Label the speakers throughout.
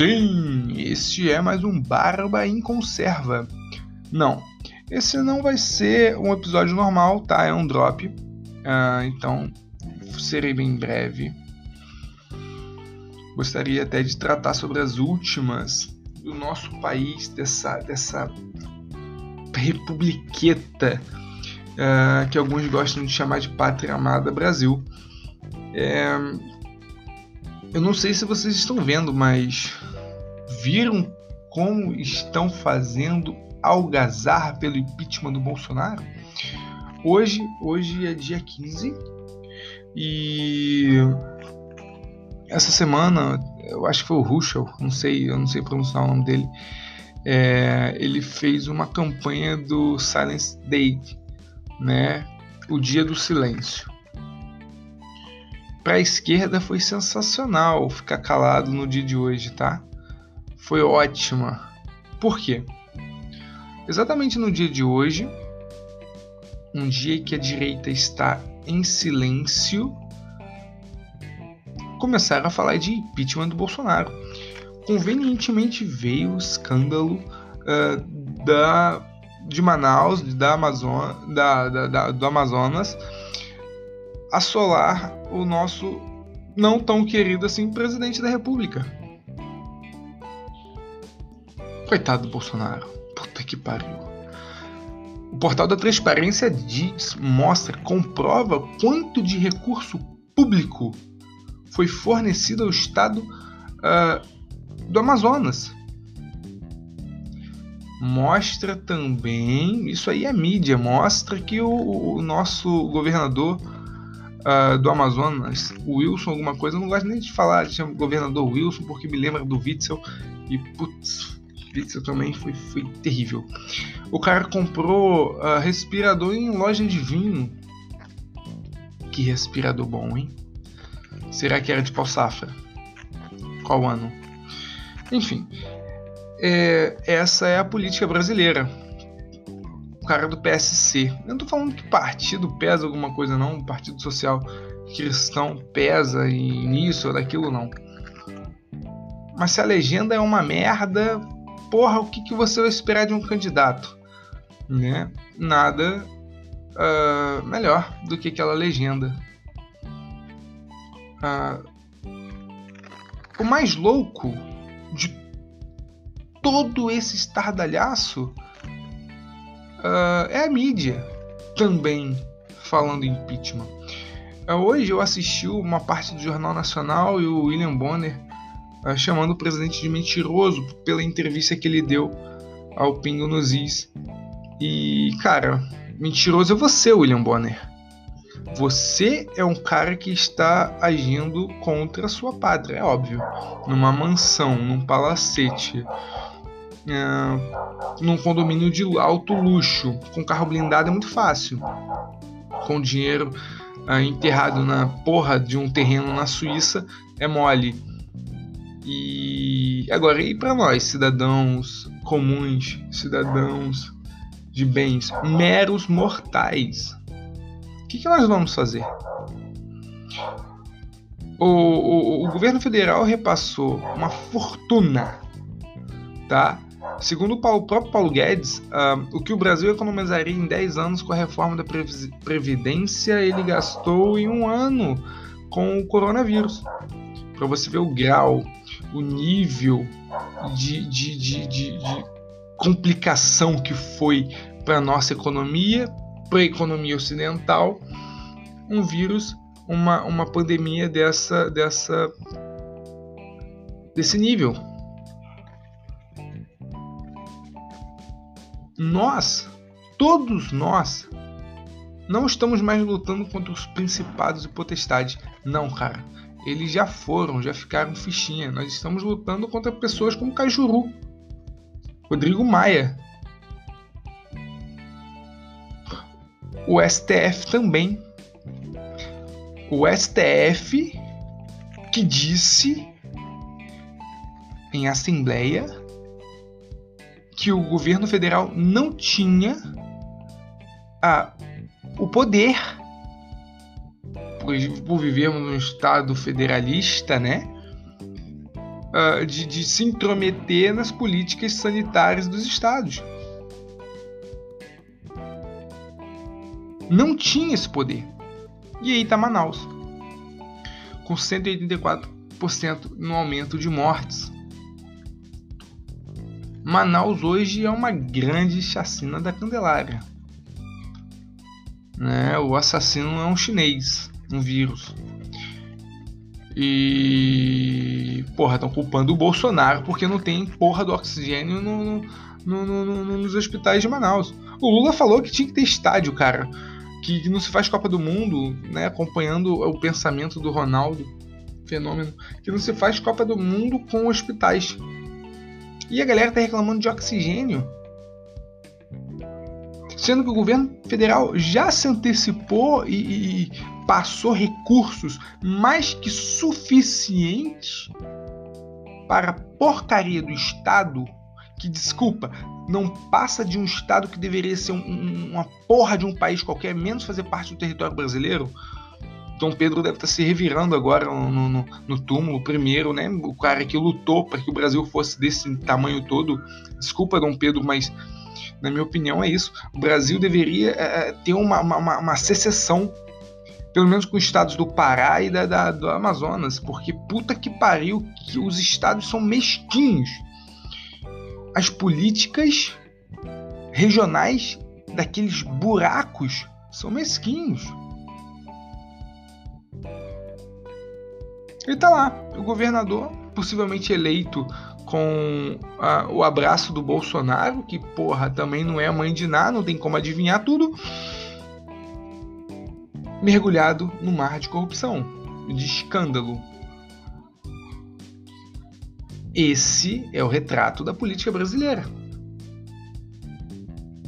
Speaker 1: Sim, este é mais um Barba em Conserva. Não, esse não vai ser um episódio normal, tá? É um drop. Uh, então, serei bem breve. Gostaria até de tratar sobre as últimas do nosso país, dessa, dessa republiqueta uh, que alguns gostam de chamar de pátria amada Brasil. É, eu não sei se vocês estão vendo, mas viram como estão fazendo algazarra pelo impeachment do Bolsonaro? Hoje, hoje é dia 15 e essa semana, eu acho que foi o Ruschel, não sei, eu não sei pronunciar o nome dele. É, ele fez uma campanha do Silence Day, né? O Dia do Silêncio para a esquerda foi sensacional ficar calado no dia de hoje, tá? Foi ótima. Por quê? Exatamente no dia de hoje, um dia que a direita está em silêncio, começaram a falar de impeachment do Bolsonaro. Convenientemente veio o escândalo uh, da, de Manaus, da Amazônia, da, da, da, do Amazonas, assolar o nosso não tão querido assim presidente da República. Coitado do Bolsonaro. Puta que pariu. O portal da transparência diz, mostra, comprova quanto de recurso público foi fornecido ao estado uh, do Amazonas. Mostra também, isso aí é mídia, mostra que o, o nosso governador uh, do Amazonas, o Wilson, alguma coisa. Eu não gosto nem de falar de governador Wilson, porque me lembra do Witzel. E putz, Witzel também foi, foi terrível. O cara comprou uh, respirador em loja de vinho. Que respirador bom, hein? Será que era de pau safra? Qual ano? Enfim, é, essa é a política brasileira cara do PSC. Eu não tô falando que partido pesa alguma coisa, não. Partido Social Cristão pesa nisso ou daquilo, não. Mas se a legenda é uma merda, porra, o que, que você vai esperar de um candidato? Né? Nada uh, melhor do que aquela legenda. Uh, o mais louco de todo esse estardalhaço uh, é a mídia também falando impeachment. Uh, hoje eu assisti uma parte do Jornal Nacional e o William Bonner uh, chamando o presidente de mentiroso pela entrevista que ele deu ao Pingo nos Is. E, cara, mentiroso é você, William Bonner. Você é um cara que está agindo contra a sua pátria, é óbvio. Numa mansão, num palacete, uh, num condomínio de alto luxo, com carro blindado é muito fácil. Com dinheiro uh, enterrado na porra de um terreno na Suíça é mole. E agora, e para nós, cidadãos comuns, cidadãos de bens, meros mortais? O que, que nós vamos fazer? O, o, o, governo federal repassou uma fortuna tá, Segundo o, Paulo, o próprio Paulo Guedes, uh, o que o Brasil economizaria em 10 anos com a reforma da Previdência, ele gastou em um ano com o coronavírus. Para você ver o grau, o nível de, de, de, de, de complicação que foi para a nossa economia, para a economia ocidental, um vírus, uma, uma pandemia dessa, dessa, desse nível. nós, todos nós, não estamos mais lutando contra os principados e potestades. Não, cara. Eles já foram, já ficaram fichinha. Nós estamos lutando contra pessoas como Cajuru, Rodrigo Maia, o STF também. O STF que disse em assembleia que o governo federal não tinha a, o poder, por, por vivermos num estado federalista, né? uh, de, de se intrometer nas políticas sanitárias dos estados. Não tinha esse poder. E aí está Manaus, com 184% no aumento de mortes. Manaus hoje é uma grande chacina da Candelária. Né? O assassino é um chinês, um vírus. E. Porra, estão culpando o Bolsonaro porque não tem porra do oxigênio no, no, no, nos hospitais de Manaus. O Lula falou que tinha que ter estádio, cara. Que, não se faz Copa do Mundo, né? Acompanhando o pensamento do Ronaldo, fenômeno. Que não se faz Copa do Mundo com hospitais. E a galera tá reclamando de oxigênio. Sendo que o governo federal já se antecipou e, e passou recursos mais que suficientes para a porcaria do Estado, que desculpa, não passa de um Estado que deveria ser um, um, uma porra de um país qualquer, menos fazer parte do território brasileiro. Dom Pedro deve estar se revirando agora no, no, no túmulo, primeiro, né? O cara que lutou para que o Brasil fosse desse tamanho todo. Desculpa, Dom Pedro, mas na minha opinião é isso. O Brasil deveria é, ter uma, uma, uma secessão pelo menos com os estados do Pará e da, da, do Amazonas, porque puta que pariu, que os estados são mesquinhos. As políticas regionais daqueles buracos são mesquinhos. Ele tá lá, o governador, possivelmente eleito com a, o abraço do Bolsonaro, que porra também não é mãe de nada, não tem como adivinhar tudo mergulhado no mar de corrupção, de escândalo. Esse é o retrato da política brasileira.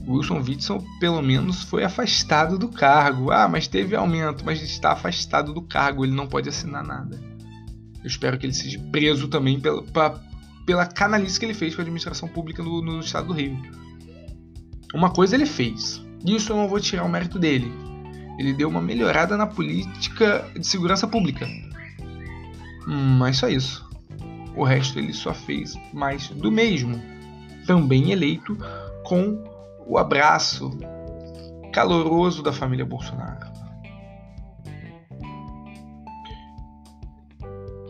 Speaker 1: Wilson Witson, pelo menos, foi afastado do cargo. Ah, mas teve aumento, mas está afastado do cargo, ele não pode assinar nada. Eu espero que ele seja preso também pela, pela, pela canalice que ele fez com a administração pública no, no estado do Rio. Uma coisa ele fez, isso eu não vou tirar o mérito dele ele deu uma melhorada na política de segurança pública. Mas só isso. O resto ele só fez mais do mesmo. Também eleito com o abraço caloroso da família Bolsonaro.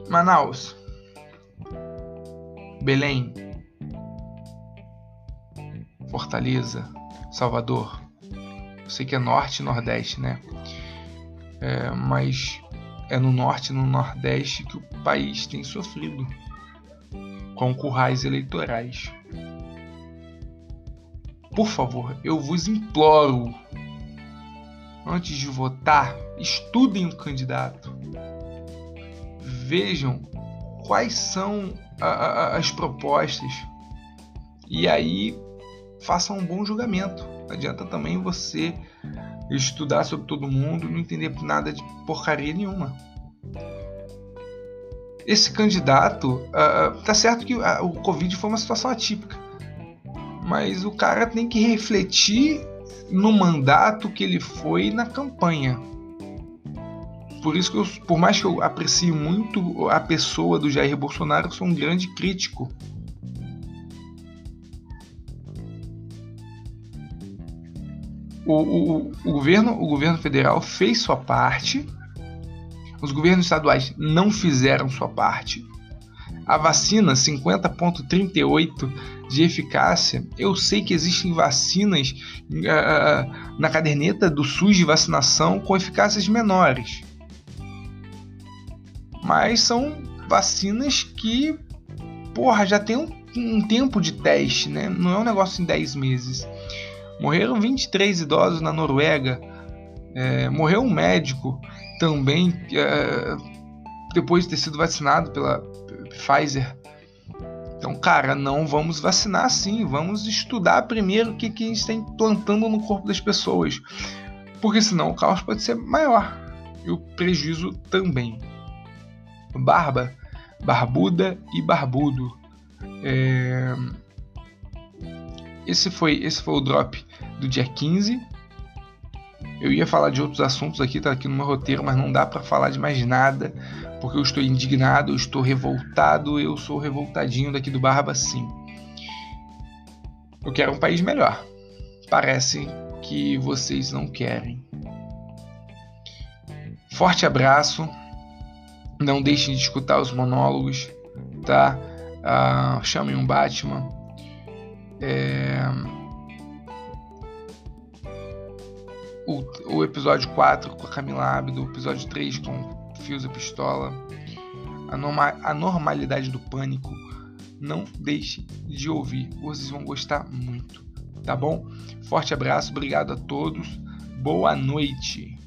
Speaker 1: Manaus, Belém, Fortaleza, Salvador, sei que é norte e nordeste, né? É, mas é no norte e no nordeste que o país tem sofrido com currais eleitorais. Por favor, eu vos imploro, antes de votar, estudem o candidato. Vejam quais são a, a, as propostas e aí façam um bom julgamento. Não adianta também você estudar sobre todo mundo e não entender nada de porcaria nenhuma. Esse candidato, uh, tá certo que uh, o Covid foi uma situação atípica, mas o cara tem que refletir no mandato que ele foi na campanha. Por isso que eu, por mais que eu aprecie muito a pessoa do Jair Bolsonaro, eu sou um grande crítico o, o, o, governo, o governo federal fez sua parte, os governos estaduais não fizeram sua parte. A vacina 50,38 de eficácia, eu sei que existem vacinas uh, na caderneta do SUS de vacinação com eficácias menores. Mas são vacinas que, porra, já tem um, um tempo de teste, né? Não é um negócio em 10 meses. Morreram 23 idosos na Noruega. É, morreu um médico também é, depois de ter sido vacinado pela Pfizer. Então, cara, não vamos vacinar assim. Vamos estudar primeiro o que, que a gente está implantando no corpo das pessoas. Porque senão o caos pode ser maior. E o prejuízo também. Barba, barbuda e barbudo. É... Esse foi, esse foi o drop do dia 15. Eu ia falar de outros assuntos aqui, tá aqui no meu roteiro, mas não dá para falar de mais nada, porque eu estou indignado, eu estou revoltado, eu sou revoltadinho daqui do Barba sim. Eu quero um país melhor. Parece que vocês não querem. Forte abraço. Não deixem de escutar os monólogos, tá? Uh, chamem um Batman. É... o, episódio 4 com a Camila Abdo, o episódio 3 com Fios e Pistola, a, norma, a normalidade do pânico. Não deixe de ouvir, vocês vão gostar muito, tá bom? Forte abraço, obrigado a todos, boa noite.